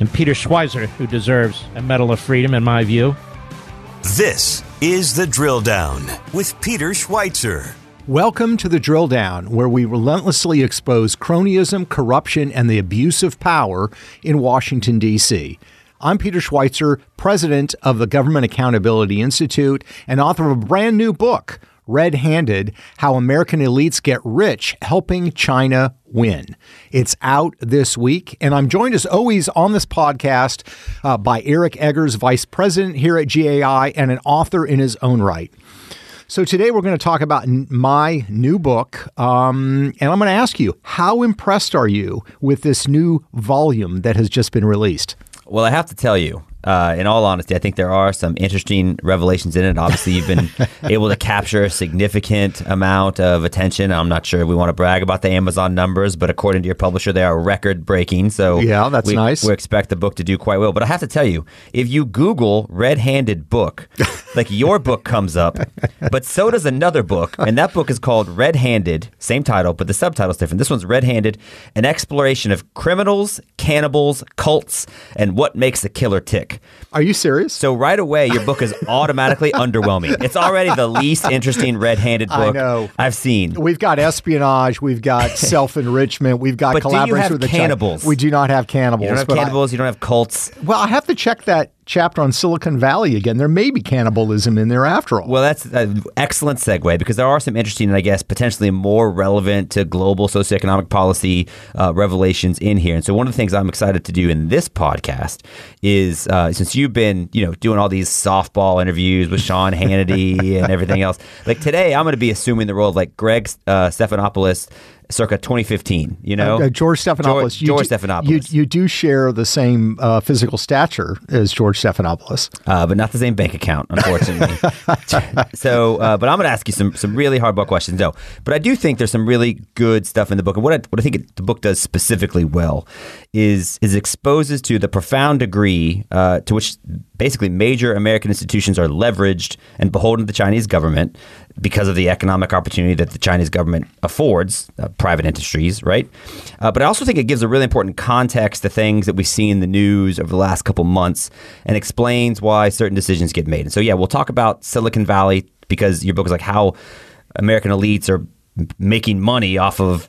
and Peter Schweizer, who deserves a Medal of Freedom, in my view. This is The Drill Down with Peter Schweizer. Welcome to the Drill Down, where we relentlessly expose cronyism, corruption, and the abuse of power in Washington, D.C. I'm Peter Schweizer, president of the Government Accountability Institute and author of a brand new book, Red Handed How American Elites Get Rich Helping China Win. It's out this week, and I'm joined as always on this podcast uh, by Eric Eggers, vice president here at GAI and an author in his own right. So today we're going to talk about my new book, um, and I'm going to ask you, how impressed are you with this new volume that has just been released? Well, I have to tell you, uh, in all honesty, I think there are some interesting revelations in it. Obviously, you've been able to capture a significant amount of attention. I'm not sure if we want to brag about the Amazon numbers, but according to your publisher, they are record breaking. So Yeah, that's we, nice. We expect the book to do quite well. But I have to tell you, if you Google "red handed book," like your book comes up, but so does another book, and that book is called "Red Handed," same title, but the subtitle's different. This one's "Red Handed," an exploration of criminals, cannibals, cults, and what makes a killer tick. Are you serious? So right away, your book is automatically underwhelming. It's already the least interesting red-handed book I book know. I've seen. We've got espionage, we've got self enrichment, we've got But do you collaboration have with the cannibals? We do not have cannibals. You don't have but I- cannibals. you don't have cults. well, I have to check that chapter on Silicon Valley again. There may be cannibalism in there after all. Well, that's an excellent segue because there are some interesting and I guess potentially more relevant to global socioeconomic policy uh, revelations in here. And so one of the things I'm excited to do in this podcast is uh, since you've been you know doing all these softball interviews with Sean Hannity and everything else, like today I'm going to be assuming the role of like Greg uh, Stephanopoulos circa 2015. You know, Uh, George Stephanopoulos. George, you George do, Stephanopoulos. You, you do share the same uh, physical stature as George Stephanopoulos. uh, but not the same bank account, unfortunately. so, uh, but I'm going to ask you some some really hardball questions. No, but I do think there's some really good stuff in the book, and what I, what I think it, the book does specifically well is is exposes to the profound degree uh, to which basically major American institutions are leveraged and beholden to the Chinese government because of the economic opportunity that the Chinese government affords uh, private industries, right? Uh, but I also think it gives a really important context to things that we see in the news over the last couple months and explains why certain decisions get made. And so, yeah, we'll talk about Silicon Valley because your book is like how American elites are making money off of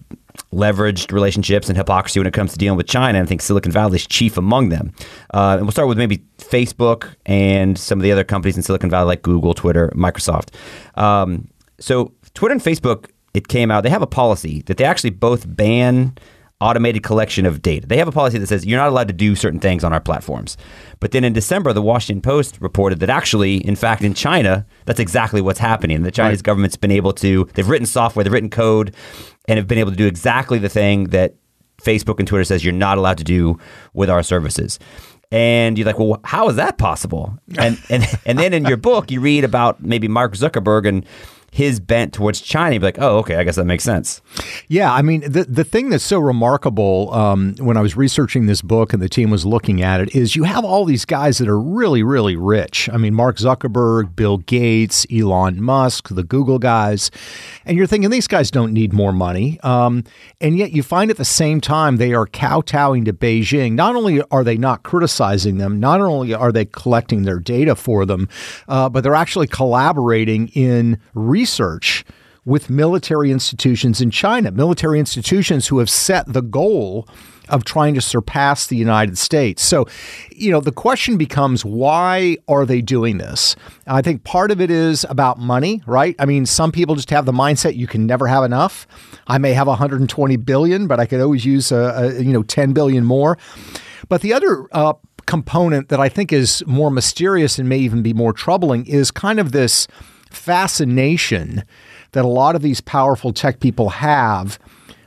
leveraged relationships and hypocrisy when it comes to dealing with China. I think Silicon Valley is chief among them. Uh, and we'll start with maybe Facebook and some of the other companies in Silicon Valley like Google, Twitter, Microsoft. Um, so Twitter and Facebook, it came out, they have a policy that they actually both ban automated collection of data. They have a policy that says you're not allowed to do certain things on our platforms. But then in December, the Washington Post reported that actually, in fact, in China, that's exactly what's happening. The Chinese government's been able to, they've written software, they've written code, and have been able to do exactly the thing that Facebook and Twitter says you're not allowed to do with our services. And you're like, well, how is that possible? And and and then in your book, you read about maybe Mark Zuckerberg and his bent towards China. You'd be like, oh, okay, I guess that makes sense. Yeah, I mean, the the thing that's so remarkable um, when I was researching this book and the team was looking at it is you have all these guys that are really, really rich. I mean, Mark Zuckerberg, Bill Gates, Elon Musk, the Google guys, and you're thinking these guys don't need more money, um, and yet you find at the same time they are kowtowing to Beijing. Not only are they not criticizing them, not only are they collecting their data for them, uh, but they're actually collaborating in research with military institutions in China, military institutions who have set the goal of trying to surpass the United States. So, you know, the question becomes why are they doing this? I think part of it is about money, right? I mean, some people just have the mindset you can never have enough. I may have 120 billion, but I could always use a, a you know 10 billion more. But the other uh, component that I think is more mysterious and may even be more troubling is kind of this fascination that a lot of these powerful tech people have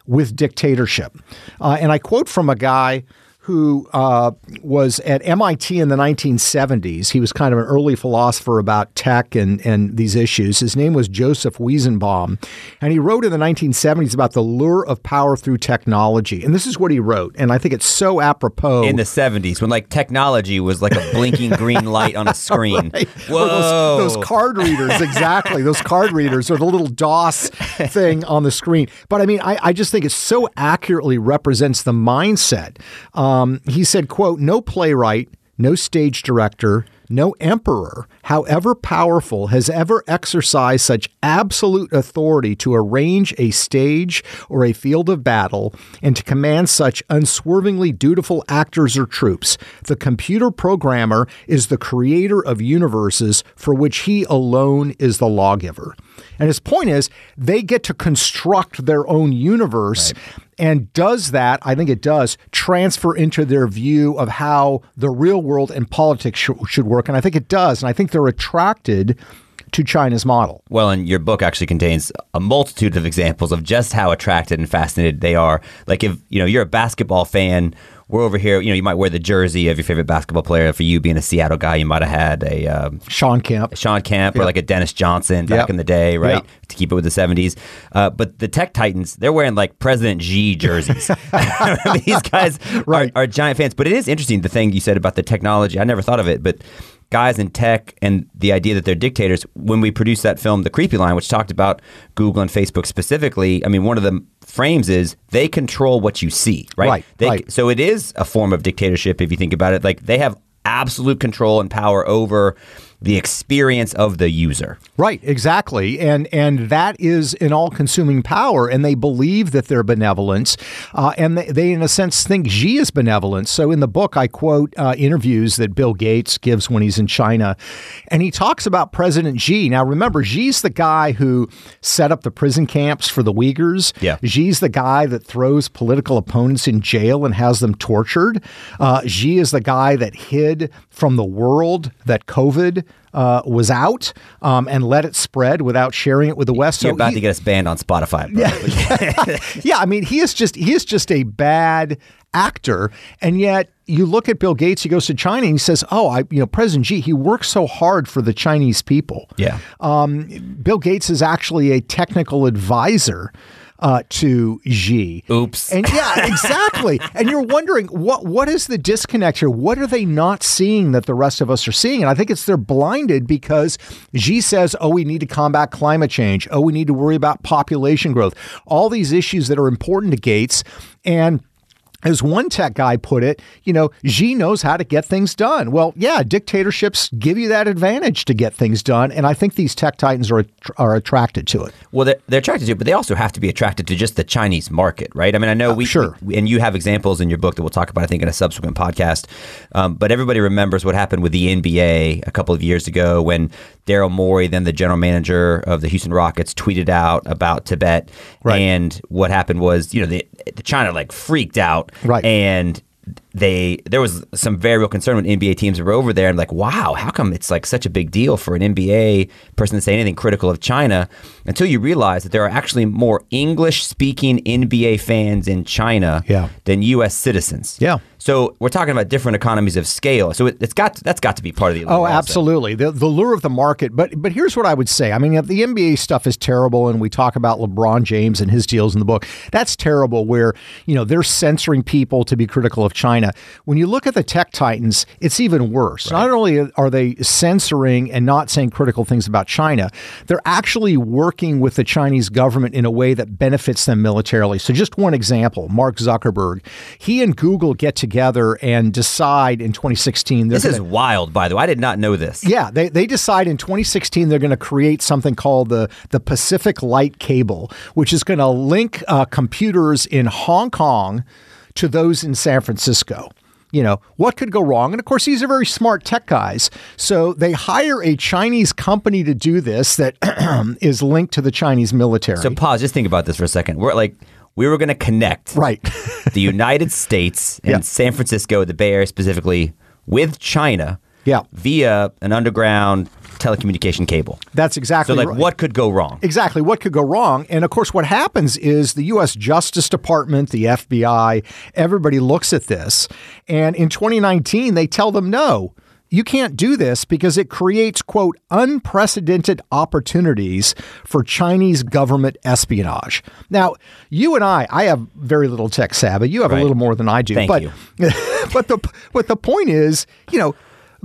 with dictatorship. Uh, and I quote from a guy who uh, was at MIT in the 1970s. He was kind of an early philosopher about tech and, and these issues. His name was Joseph Weizenbaum. And he wrote in the 1970s about the lure of power through technology. And this is what he wrote. And I think it's so apropos. In the 70s, when like technology was like a blinking green light on a screen. Right. Whoa. Those, those card readers, exactly. those card readers or the little DOS thing on the screen. But I mean, I, I just think it so accurately represents the mindset. Um, Um, he said, quote, no playwright, no stage director, no emperor, however powerful, has ever exercised such absolute authority to arrange a stage or a field of battle and to command such unswervingly dutiful actors or troops. The computer programmer is the creator of universes for which he alone is the lawgiver. And his point is they get to construct their own universe. And does that, I think it does, transfer into their view of how the real world and politics sh- should work? And I think it does. And I think they're attracted to China's model. Well, and your book actually contains a multitude of examples of just how attracted and fascinated they are. Like if you know you're a basketball fan, we're over here. You know, you might wear the jersey of your favorite basketball player. For you being a Seattle guy, you might have had a um, Shawn Kemp. Shawn Kemp or like a Dennis Johnson back Yep. in the day, right? Yep. To keep it with the 70s. Uh, but the Tech Titans, they're wearing like President Xi jerseys. These guys Right. are, are giant fans. But it is interesting the thing you said about the technology. I never thought of it, but guys in tech and the idea that they're dictators. When we produced that film, The Creepy Line, which talked about Google and Facebook specifically, I mean, one of the frames is they control what you see, right? Right, They, right. So it is a form of dictatorship if you think about it. Like they have absolute control and power over the experience of the user. Right, exactly, and and that is an all-consuming power, and they believe that they're benevolence, uh, and they, they, in a sense, think Xi is benevolent. So in the book, I quote uh, interviews that Bill Gates gives when he's in China, and he talks about President Xi. Now, remember, Xi's the guy who set up the prison camps for the Uyghurs. Yeah. Xi's the guy that throws political opponents in jail and has them tortured. Uh, Xi is the guy that hid from the world that COVID uh, was out um, and let it spread without sharing it with the West. You're about he- to get us banned on Spotify. Bro. yeah, I mean, he is just he is just a bad actor, and yet you look at Bill Gates. He goes to China and he says, "Oh, I, you know, President Xi, he works so hard for the Chinese people." yeah. Um, Bill Gates is actually a technical advisor. Uh, to Xi. Oops. And yeah, exactly. and you're wondering what what is the disconnect here? What are they not seeing that the rest of us are seeing? And I think it's they're blinded because Xi says, "Oh, we need to combat climate change. Oh, we need to worry about population growth. All these issues that are important to Gates." And as one tech guy put it, you know, Xi knows how to get things done. Well, yeah, dictatorships give you that advantage to get things done, and I think these tech titans are are attracted to it. Well, they're, they're attracted to it, but they also have to be attracted to just the Chinese market, right? I mean, I know we, sure. we- and you have examples in your book that we'll talk about, I think, in a subsequent podcast. Um, but everybody remembers what happened with the NBA a couple of years ago when Daryl Morey, then the general manager of the Houston Rockets, tweeted out about Tibet, Right. and what happened was, you know, the, the China like freaked out, Right. and they there was some very real concern when NBA teams were over there and like, wow, how come it's like such a big deal for an NBA person to say anything critical of China until you realize that there are actually more English speaking NBA fans in China Yeah. than US citizens. Yeah. So we're talking about different economies of scale. So it, it's got that's got to be part of the Oh, absolutely. The the lure of the market. But but here's what I would say. I mean, if the NBA stuff is terrible, and we talk about LeBron James and his deals in the book. That's terrible. Where you know they're censoring people to be critical of China. When you look at the tech titans, it's even worse. Not only are they censoring and not saying critical things about China, they're actually working with the Chinese government in a way that benefits them militarily. So just one example: Mark Zuckerberg. He and Google get together and decide in 2016. This is gonna- wild, by the way. I did not know this. yeah, they, they decide in 2016 they're going to create something called the, the Pacific Light Cable, which is going to link uh, computers in Hong Kong to those in San Francisco. You know, what could go wrong? And of course, these are very smart tech guys. So they hire a Chinese company to do this that is linked to the Chinese military. So pause. Just think about this for a second. We're like we were going to connect right. the United States and Yeah. San Francisco, the Bay Area specifically, with China Yeah. via an underground telecommunication cable. That's exactly So, like, right. what could go wrong? Exactly. What could go wrong? And of course, what happens is the U.S. Justice Department, the FBI, everybody looks at this. And in 2019, they tell them no. You can't do this because it creates, quote, unprecedented opportunities for Chinese government espionage. Now, you and I, I have very little tech savvy. You have a little more than I do. Thank but, you. but the but the point is, you know,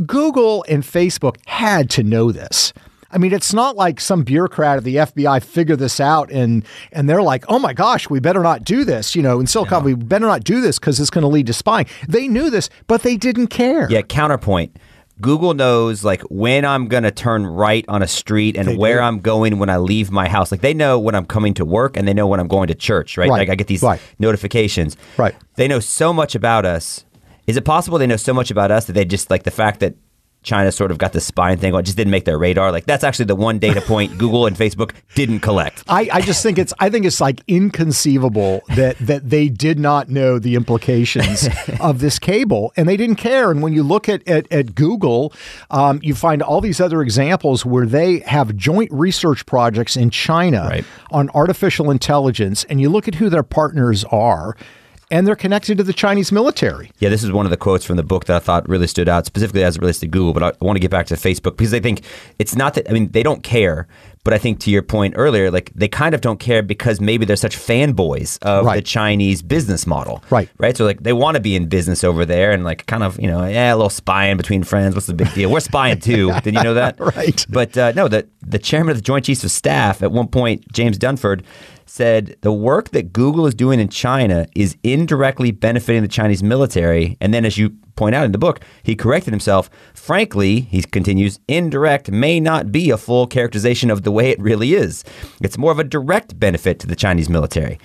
Google and Facebook had to know this. I mean, it's not like some bureaucrat at the FBI figured this out and and they're like, "Oh my gosh, we better not do this." You know, in Silicon, we better not do this because it's going to lead to spying. They knew this, but they didn't care. Yeah, counterpoint. Google knows like when I'm going to turn right on a street and They where do. I'm going when I leave my house. Like they know when I'm coming to work and they know when I'm going to church, right? Right. Like I get these Right. notifications. Right. They know so much about us. Is it possible they know so much about us that they just like the fact that China sort of got the spying thing, it just didn't make their radar. Like that's actually the one data point Google and Facebook didn't collect. I, I just think it's I think it's like inconceivable that that they did not know the implications of this cable and they didn't care. And when you look at at, at Google, um, you find all these other examples where they have joint research projects in China Right. on artificial intelligence, and you look at who their partners are. And they're connected to the Chinese military. Yeah, this is one of the quotes from the book that I thought really stood out, specifically as it relates to Google. But I, want to get back to Facebook because I think it's not that, I mean, they don't care. But I think to your point earlier, like they kind of don't care because maybe they're such fanboys of Right. the Chinese business model. Right. Right. So, like, they want to be in business over there and, like, kind of, you know, yeah, a little spying between friends. What's the big deal? We're spying too. Did you know that? Right. But uh, no, the, the chairman of the Joint Chiefs of Staff at one point, James Dunford, said the work that Google is doing in China is indirectly benefiting the Chinese military. And then, as you point out in the book, he corrected himself. Frankly, he continues, indirect may not be a full characterization of the way it really is. It's more of a direct benefit to the Chinese military.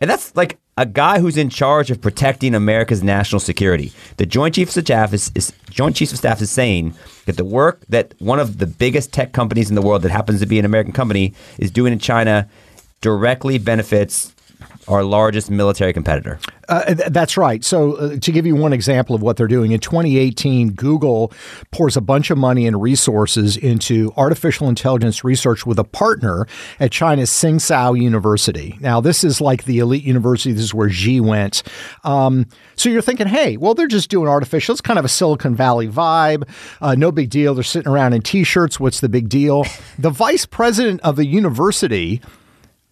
And that's like a guy who's in charge of protecting America's national security. The Joint Chiefs of Staff is, is Joint Chiefs of Staff is saying that the work that one of the biggest tech companies in the world that happens to be an American company is doing in China directly benefits our largest military competitor. Uh, th- that's right. So, uh, to give you one example of what they're doing, in 2018, Google pours a bunch of money and resources into artificial intelligence research with a partner at China's Tsinghua University. Now, this is like the elite university. This is where Xi went. Um, so, you're thinking, hey, well, they're just doing artificial. It's kind of a Silicon Valley vibe. Uh, no big deal. They're sitting around in t shirts. What's the big deal? The vice president of the university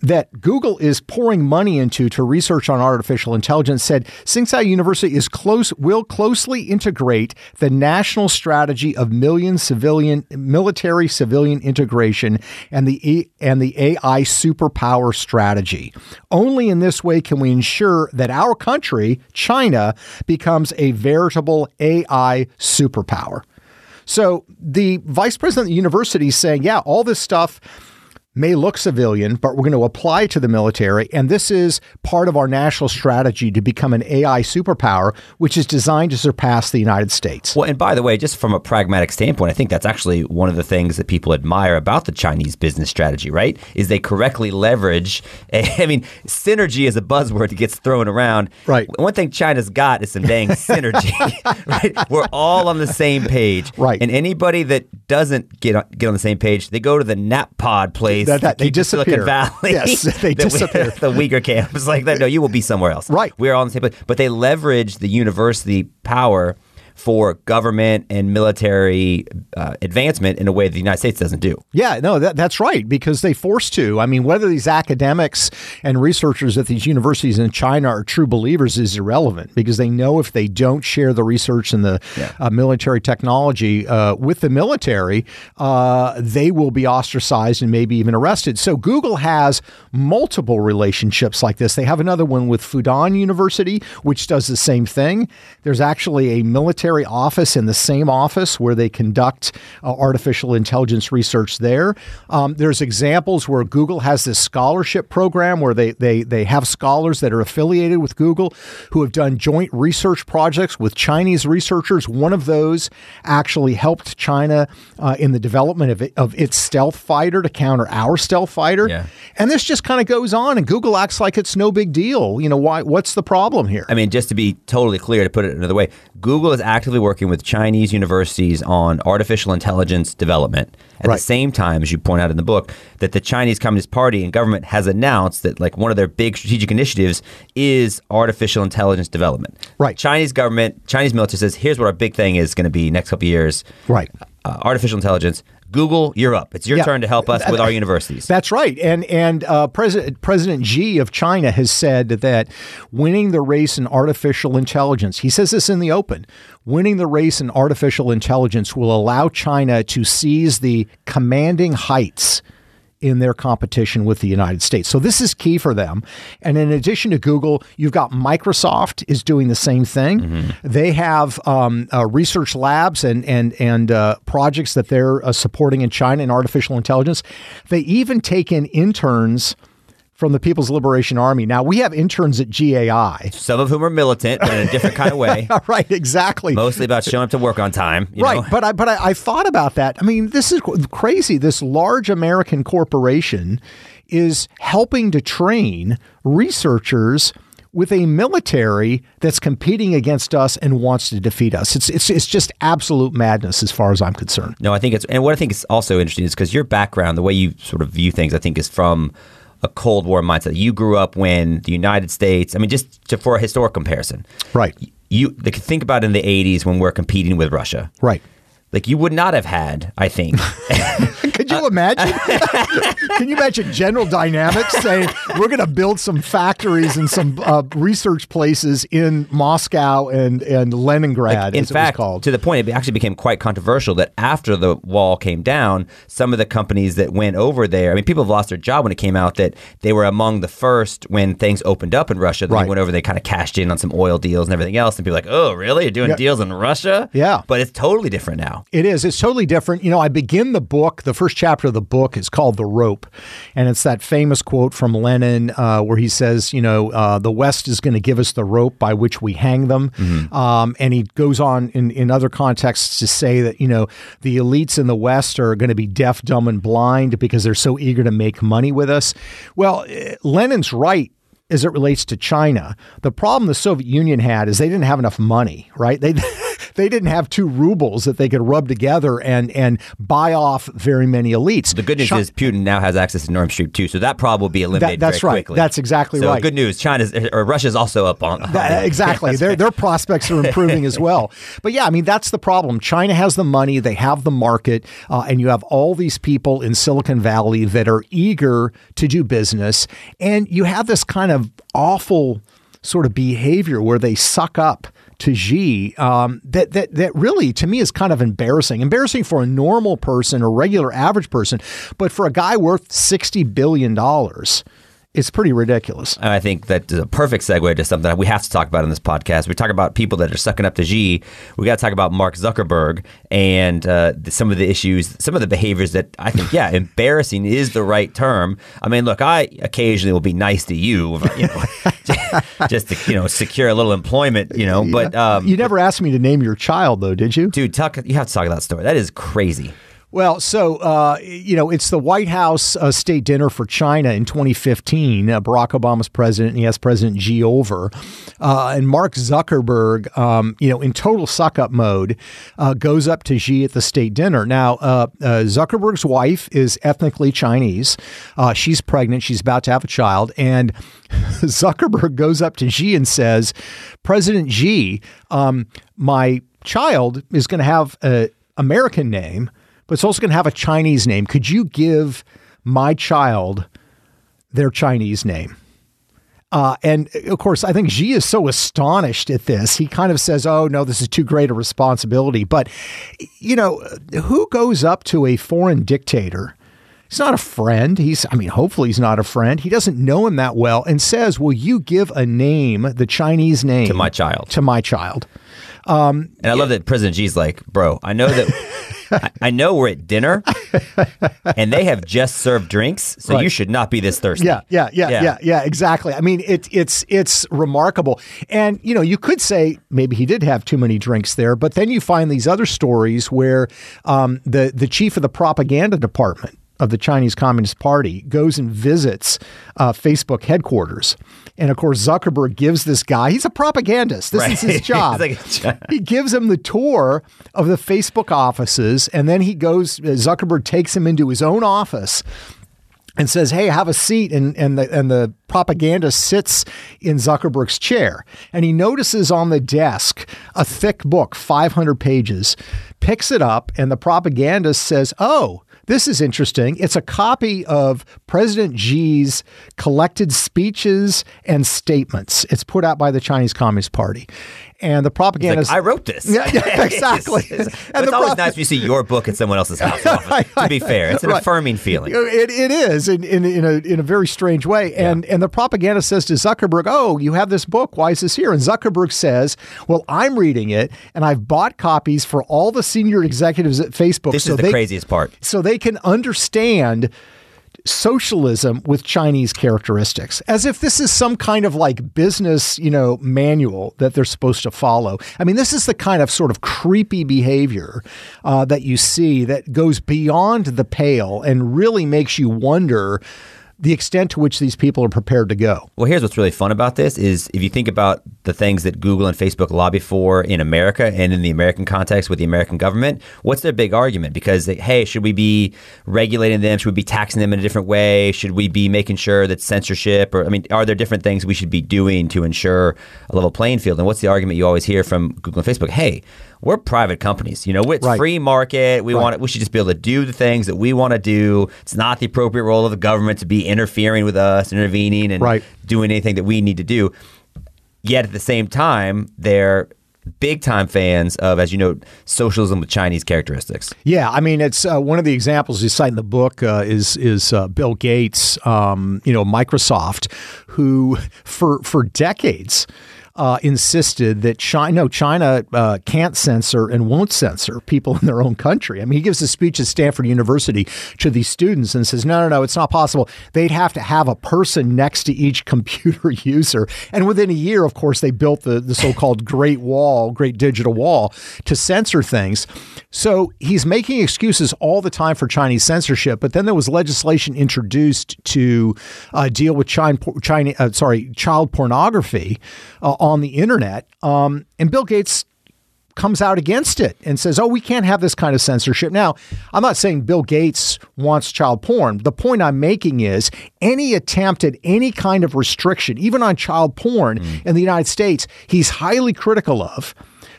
that Google is pouring money into to research on artificial intelligence said Tsinghua University is close will closely integrate the national strategy of million civilian military civilian integration and the and the AI superpower strategy. Only in this way can we ensure that our country, China, becomes a veritable AI superpower. So the vice president of the university is saying, yeah, all this stuff may look civilian, but we're going to apply to the military. And this is part of our national strategy to become an AI superpower, which is designed to surpass the United States. Well, and by the way, just from a pragmatic standpoint, I think that's actually one of the things that people admire about the Chinese business strategy, right? Is they correctly leverage. I mean, synergy is a buzzword that gets thrown around. Right. One thing China's got is some dang synergy, right? We're all on the same page. Right. And anybody that doesn't get on, get on the same page, they go to the nap pod place. That- that- they the Silicon disappear. Valley. Yes, they the, disappear. The Uyghur camp is like that. No, you will be somewhere else. Right. We're all on the same place. But they leverage the university power for government and military uh, advancement in a way the United States doesn't do. Yeah, no, that, that's right, because they forced to. I mean, whether these academics and researchers at these universities in China are true believers is irrelevant because they know if they don't share the research and the uh, military technology uh, with the military, uh, they will be ostracized and maybe even arrested. So Google has multiple relationships like this. They have another one with Fudan University, which does the same thing. There's actually a military office in the same office where they conduct uh, artificial intelligence research there. Um, there's examples where Google has this scholarship program where they, they, they have scholars that are affiliated with Google who have done joint research projects with Chinese researchers. One of those actually helped China uh, in the development of, it, of its stealth fighter to counter our stealth fighter. Yeah. And this just kind of goes on, and Google acts like it's no big deal. You know, why? What's the problem here? I mean, just to be totally clear, to put it another way, Google is actively working with Chinese universities on artificial intelligence development. At Right. the same time, as you point out in the book, that the Chinese Communist Party and government has announced that like one of their big strategic initiatives is artificial intelligence development. Right. Chinese government, Chinese military says, here's what our big thing is going to be next couple of years. Right. Uh, artificial intelligence. Google, you're up. It's your Yeah. turn to help us with our universities. That's right, and and uh, President President Xi of China has said that winning the race in artificial intelligence. He says this in the open. Winning the race in artificial intelligence will allow China to seize the commanding heights in their competition with the United States. So this is key for them. And in addition to Google, you've got Microsoft is doing the same thing. They have um, uh, research labs and and and uh, projects that they're uh, supporting in China in artificial intelligence. They even take in interns from the People's Liberation Army. Now we have interns at GAI. Some of whom are militant, but in a different kind of way. right, exactly. Mostly about showing up to work on time. you right, know? but I but I, I thought about that. I mean, this is crazy. This large American corporation is helping to train researchers with a military that's competing against us and wants to defeat us. It's it's it's just absolute madness as far as I'm concerned. No, I think it's, and what I think is also interesting is because your background, the way you sort of view things, I think is from a Cold War mindset. You grew up when the United States, I mean, just to, for a historic comparison, Right. you think about in the 80s when we're competing with Russia. Right. Like you would not have had, I think. Could you imagine? Can you imagine General Dynamics saying we're going to build some factories and some uh, research places in Moscow and and Leningrad, in as fact, it was called? to the point, it actually became quite controversial that after the wall came down, some of the companies that went over there, I mean, people have lost their job when it came out that they were among the first when things opened up in Russia. They Right. went over, they kind of cashed in on some oil deals and everything else. And people were like, oh, really? You're doing Yeah. deals in Russia? Yeah. But it's totally different now. It is. It's totally different. You know, I begin the book, the first chapter of the book is called The Rope. And it's that famous quote from Lenin uh, where he says, you know, uh, the West is going to give us the rope by which we hang them. Um, and he goes on in, in other contexts to say that, you know, the elites in the West are going to be deaf, dumb, and blind because they're so eager to make money with us. Well, eh, Lenin's right as it relates to China. The problem the Soviet Union had is they didn't have enough money, right? They they didn't have two rubles that they could rub together and and buy off very many elites. The good news Chi- is Putin now has access to Nord Stream 2, so that problem will be eliminated that's very right. quickly. That's exactly so right. good news, China's or Russia's also up on. on That- exactly. Their their prospects are improving as well. But yeah, I mean that's the problem. China has the money, they have the market, uh, and you have all these people in Silicon Valley that are eager to do business, and you have this kind of awful sort of behavior where they suck up to Xi um, that that that really to me is kind of embarrassing. Embarrassing for a normal person, a regular average person, but for a guy worth sixty billion dollars, it's pretty ridiculous. And I think that is a perfect segue to something that we have to talk about in this podcast. We talk about people that are sucking up to Xi. We got to talk about Mark Zuckerberg and uh, some of the issues, some of the behaviors that I think, yeah, embarrassing is the right term. I mean, look, I occasionally will be nice to you, you know, just to you know secure a little employment, you know. But um, you never asked me to name your child, though, did you? dude, talk, you have to talk about that story. That is crazy. Well, so uh, you know, it's the White House uh, state dinner for China in 2015. Uh, Barack Obama's president, and he has President Xi over, uh, and Mark Zuckerberg, um, you know, in total suck up mode, uh, goes up to Xi at the state dinner. Now, uh, Zuckerberg's wife is ethnically Chinese. She's pregnant. She's about to have a child, and Zuckerberg goes up to Xi and says, "President Xi, um, my child is going to have a American name." But it's also going to have a Chinese name. Could you give my child their Chinese name? Uh, and of course, I think Xi is so astonished at this. He kind of says, Oh, no, this is too great a responsibility. But, you know, who goes up to a foreign dictator? He's not a friend. He's, I mean, hopefully he's not a friend. He doesn't know him that well and says, Will you give a name, the Chinese name, To my child. To my child. And I love that President Xi's like, bro, I know that. I, I know we're at dinner, and they have just served drinks, so Right. you should not be this thirsty. Yeah, yeah, yeah, Yeah. yeah, yeah, exactly. I mean, it, it's it's remarkable, and you know, you could say maybe he did have too many drinks there, but then you find these other stories where um, the the chief of the propaganda department of the Chinese Communist Party goes and visits uh, Facebook headquarters. And of course, Zuckerberg gives this guy, he's a propagandist. This Right. is his job. Like- he gives him the tour of the Facebook offices. And then he goes, uh, Zuckerberg takes him into his own office and says, "Hey, have a seat." And and the and the propagandist sits in Zuckerberg's chair, and he notices on the desk a thick book, 500 pages. Picks it up, and the propagandist says, "Oh." This is interesting. It's a copy of President Xi's collected speeches and statements. It's put out by the Chinese Communist Party. And the Like, propagandist I wrote this. Yeah, yeah, exactly. It's- it's- And it's always prop- nice when you see your book at someone else's house. to be fair, it's an Right. affirming feeling. It, it is in, in, in, a, in a very strange way. And, and the propaganda says to Zuckerberg, Oh, you have this book. Why is this here? And Zuckerberg says, Well, I'm reading it and I've bought copies for all the senior executives at Facebook. This so is the they, craziest part. So they can understand socialism with Chinese characteristics, as if this is some kind of like business, you know, manual that they're supposed to follow. I mean, this is the kind of sort of creepy behavior uh, that you see that goes beyond the pale and really makes you wonder the extent to which these people are prepared to go. Well, here's what's really fun about this is if you think about the things that Google and Facebook lobby for in America and in the American context with the American government, what's their big argument? Because they, hey, should we be regulating them? Should we be taxing them in a different way? Should we be making sure that censorship or I mean, are there different things we should be doing to ensure a level playing field? And what's the argument you always hear from Google and Facebook? Hey, we're private companies. You know, it's Right. free market. We Right. want we should just be able to do the things that we want to do. It's not the appropriate role of the government to be interfering with us, intervening, and Right. doing anything that we need to do. Yet at the same time, they're big time fans of, as you know, socialism with Chinese characteristics. Yeah, I mean, it's uh, one of the examples you cite in the book uh, is is uh, Bill Gates, um, you know, Microsoft, who for for decades. Uh, insisted that China, no, China uh, can't censor and won't censor people in their own country. I mean, he gives a speech at Stanford University to these students and says, no, no, no, it's not possible. They'd have to have a person next to each computer user. And within a year, of course, they built the, the so called Great Wall, Great Digital Wall, to censor things. So he's making excuses all the time for Chinese censorship. But then there was legislation introduced to uh, deal with China, Uh, sorry, child pornography uh, on the internet. Um, and Bill Gates comes out against it and says, "Oh, we can't have this kind of censorship." Now, I'm not saying Bill Gates wants child porn. The point I'm making is any attempt at any kind of restriction, even on child porn in the United States, he's highly critical of.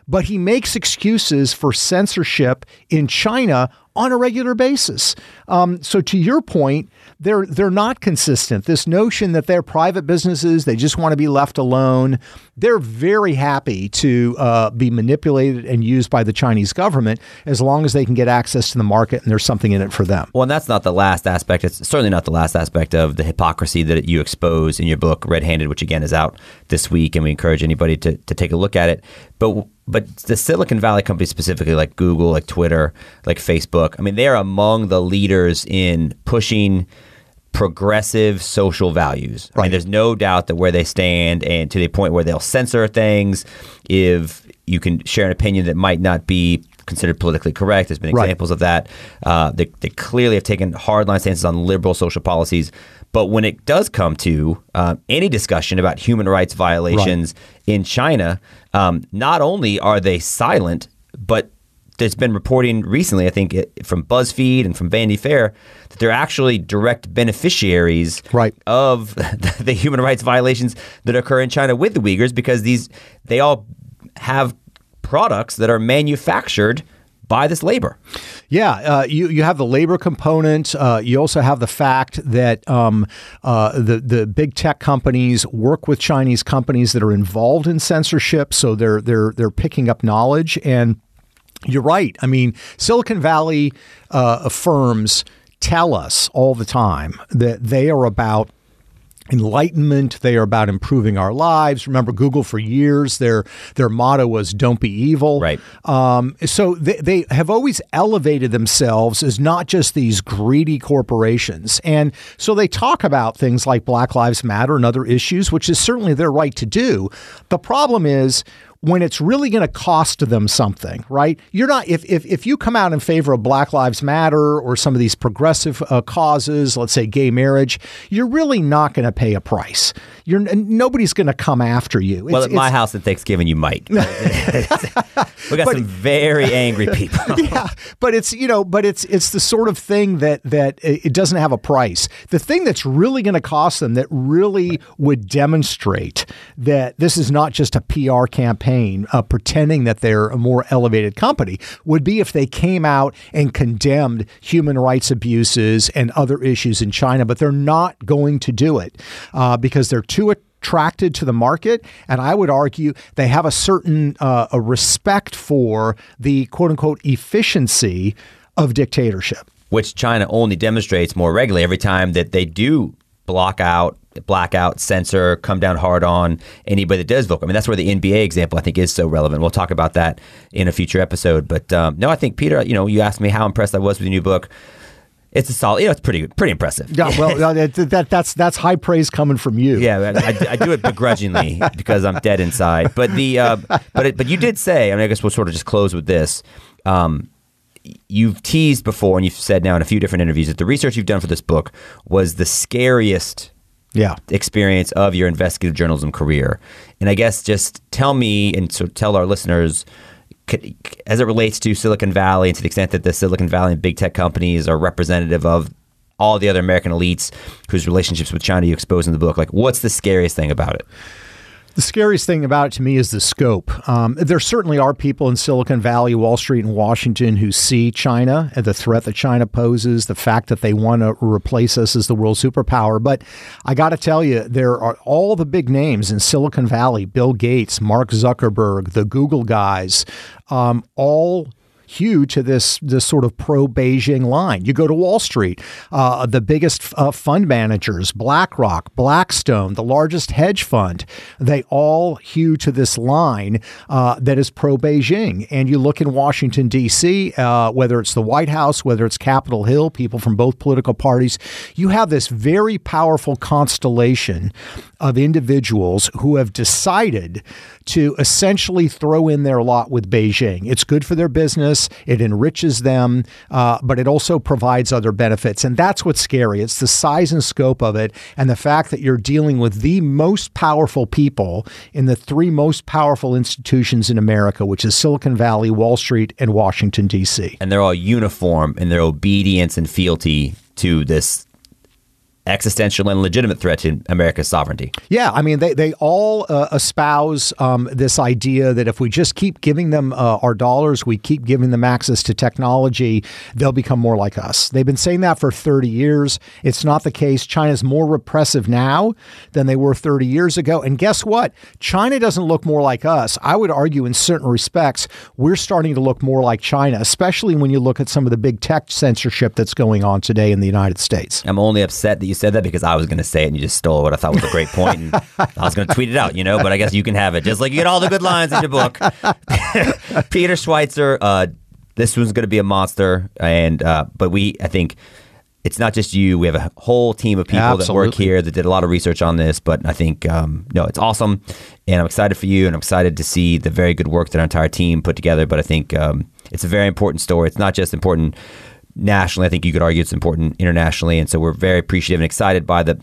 But he makes excuses for censorship in China on a regular basis. Um, so, to your point, they're they're not consistent. This notion that they're private businesses, they just want to be left alone. They're very happy to uh, be manipulated and used by the Chinese government as long as they can get access to the market and there's something in it for them. Well, and that's not the last aspect. It's certainly not the last aspect of the hypocrisy that you expose in your book, Red Handed, which again is out this week, and we encourage anybody to, to take a look at it. But but the Silicon Valley companies specifically, like Google, like Twitter, like Facebook, I mean, they are among the leaders in pushing progressive social values. I mean, Right. there's no doubt that where they stand, and to the point where they'll censor things if you can share an opinion that might not be considered politically correct. There's been Right. examples of that. Uh, they, they clearly have taken hardline stances on liberal social policies. But when it does come to uh, any discussion about human rights violations in China, um, not only are they silent, but there's been reporting recently, I think, it- from BuzzFeed and from Vanity Fair, that they're actually direct beneficiaries Right. of the human rights violations that occur in China with the Uyghurs because these they all have products that are manufactured by this labor. Yeah, uh, you you have the labor component. Uh, you also have the fact that um, uh, the the big tech companies work with Chinese companies that are involved in censorship, so they're they're they're picking up knowledge. And you're right. I mean, Silicon Valley uh, firms tell us all the time that they are about enlightenment. They are about improving our lives. Remember, Google for years their their motto was "Don't be evil." Right. Um, so they, they have always elevated themselves as not just these greedy corporations, and so they talk about things like Black Lives Matter and other issues, which is certainly their right to do. The problem is when it's really going to cost them something, right? You're not if if if you come out in favor of Black Lives Matter or some of these progressive uh, causes, let's say gay marriage, you're really not going to pay a price. You're nobody's going to come after you. well, at my house at Thanksgiving, you might. we got But- some very angry people. yeah, but it's you know, but it's it's the sort of thing that that it doesn't have a price. The thing that's really going to cost them, that really would demonstrate that this is not just a PR campaign uh, pretending that they're a more elevated company, would be if they came out and condemned human rights abuses and other issues in China. But they're not going to do it uh, because they're too attracted to the market, and I would argue they have a certain uh, a respect for the quote unquote efficiency of dictatorship. which China only demonstrates more regularly every time that they do block out, blackout, censor, come down hard on anybody that does vote. I mean, that's where the NBA example I think is so relevant. We'll talk about that in a future episode. But um, no, I think Peter, you know, you asked me how impressed I was with the new book. It's a solid, you know, it's pretty, pretty impressive. Yeah, well, that, that that's that's high praise coming from you. Yeah, I, I- I do it begrudgingly because I'm dead inside. But the uh, but it, but you did say. I mean, I guess we'll sort of just close with this. Um, you've teased before, and you've said now in a few different interviews that the research you've done for this book was the scariest yeah. experience of your investigative journalism career. And I guess just tell me and so tell our listeners as it relates to Silicon Valley and to the extent that the Silicon Valley and big tech companies are representative of all the other American elites whose relationships with China you expose in the book. Like, what's the scariest thing about it? The scariest thing about it to me is the scope. Um, there certainly are people in Silicon Valley, Wall Street, and Washington who see China and the threat that China poses, the fact that they want to replace us as the world superpower. But I got to tell you, there are all the big names in Silicon Valley Bill Gates, Mark Zuckerberg, the Google guys, um, all hew to this this sort of pro Beijing line. You go to Wall Street, uh, the biggest uh, fund managers, BlackRock, Blackstone, the largest hedge fund, they all hew to this line uh, that is pro Beijing. And you look in Washington D.C., uh, whether it's the White House, whether it's Capitol Hill, people from both political parties, you have this very powerful constellation of individuals who have decided to essentially throw in their lot with Beijing. It's good for their business, it enriches them, uh, but it also provides other benefits. And that's what's scary. It's the size and scope of it, and the fact that you're dealing with the most powerful people in the three most powerful institutions in America, which is Silicon Valley, Wall Street, and Washington, D.C. And they're all uniform in their obedience and fealty to this existential and legitimate threat to America's sovereignty. Yeah, I mean, they, they all uh, espouse um, this idea that if we just keep giving them uh, our dollars, we keep giving them access to technology, they'll become more like us. They've been saying that for 30 years. It's not the case. China's more repressive now than they were 30 years ago. And guess what? China doesn't look more like us. I would argue, in certain respects, we're starting to look more like China, especially when you look at some of the big tech censorship that's going on today in the United States. I'm only upset that you said that because I was going to say it and you just stole what I thought was a great point, and I was going to tweet it out, you know. But I guess you can have it, just like you get all the good lines in your book. Peter Schweizer, uh, this one's going to be a monster, and uh, but we, I think. It's not just you. We have a whole team of people that work here that did a lot of research on this. But I think um, no, it's awesome, and I'm excited for you, and I'm excited to see the very good work that our entire team put together. But I think um, it's a very important story. It's not just important nationally. I think you could argue it's important internationally, and so we're very appreciative and excited by the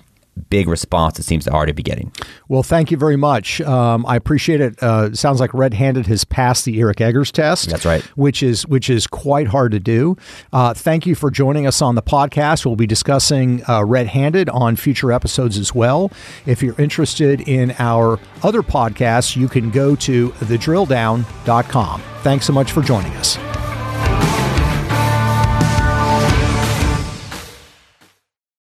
big response it seems to already be getting. Well, thank you very much. Um, I appreciate it. Uh, sounds like Red Handed has passed the Eric Eggers test. That's right. Which is which is quite hard to do. Uh, thank you for joining us on the podcast. We'll be discussing uh, Red Handed on future episodes as well. If you're interested in our other podcasts, you can go to thedrilldown.com. Thanks so much for joining us.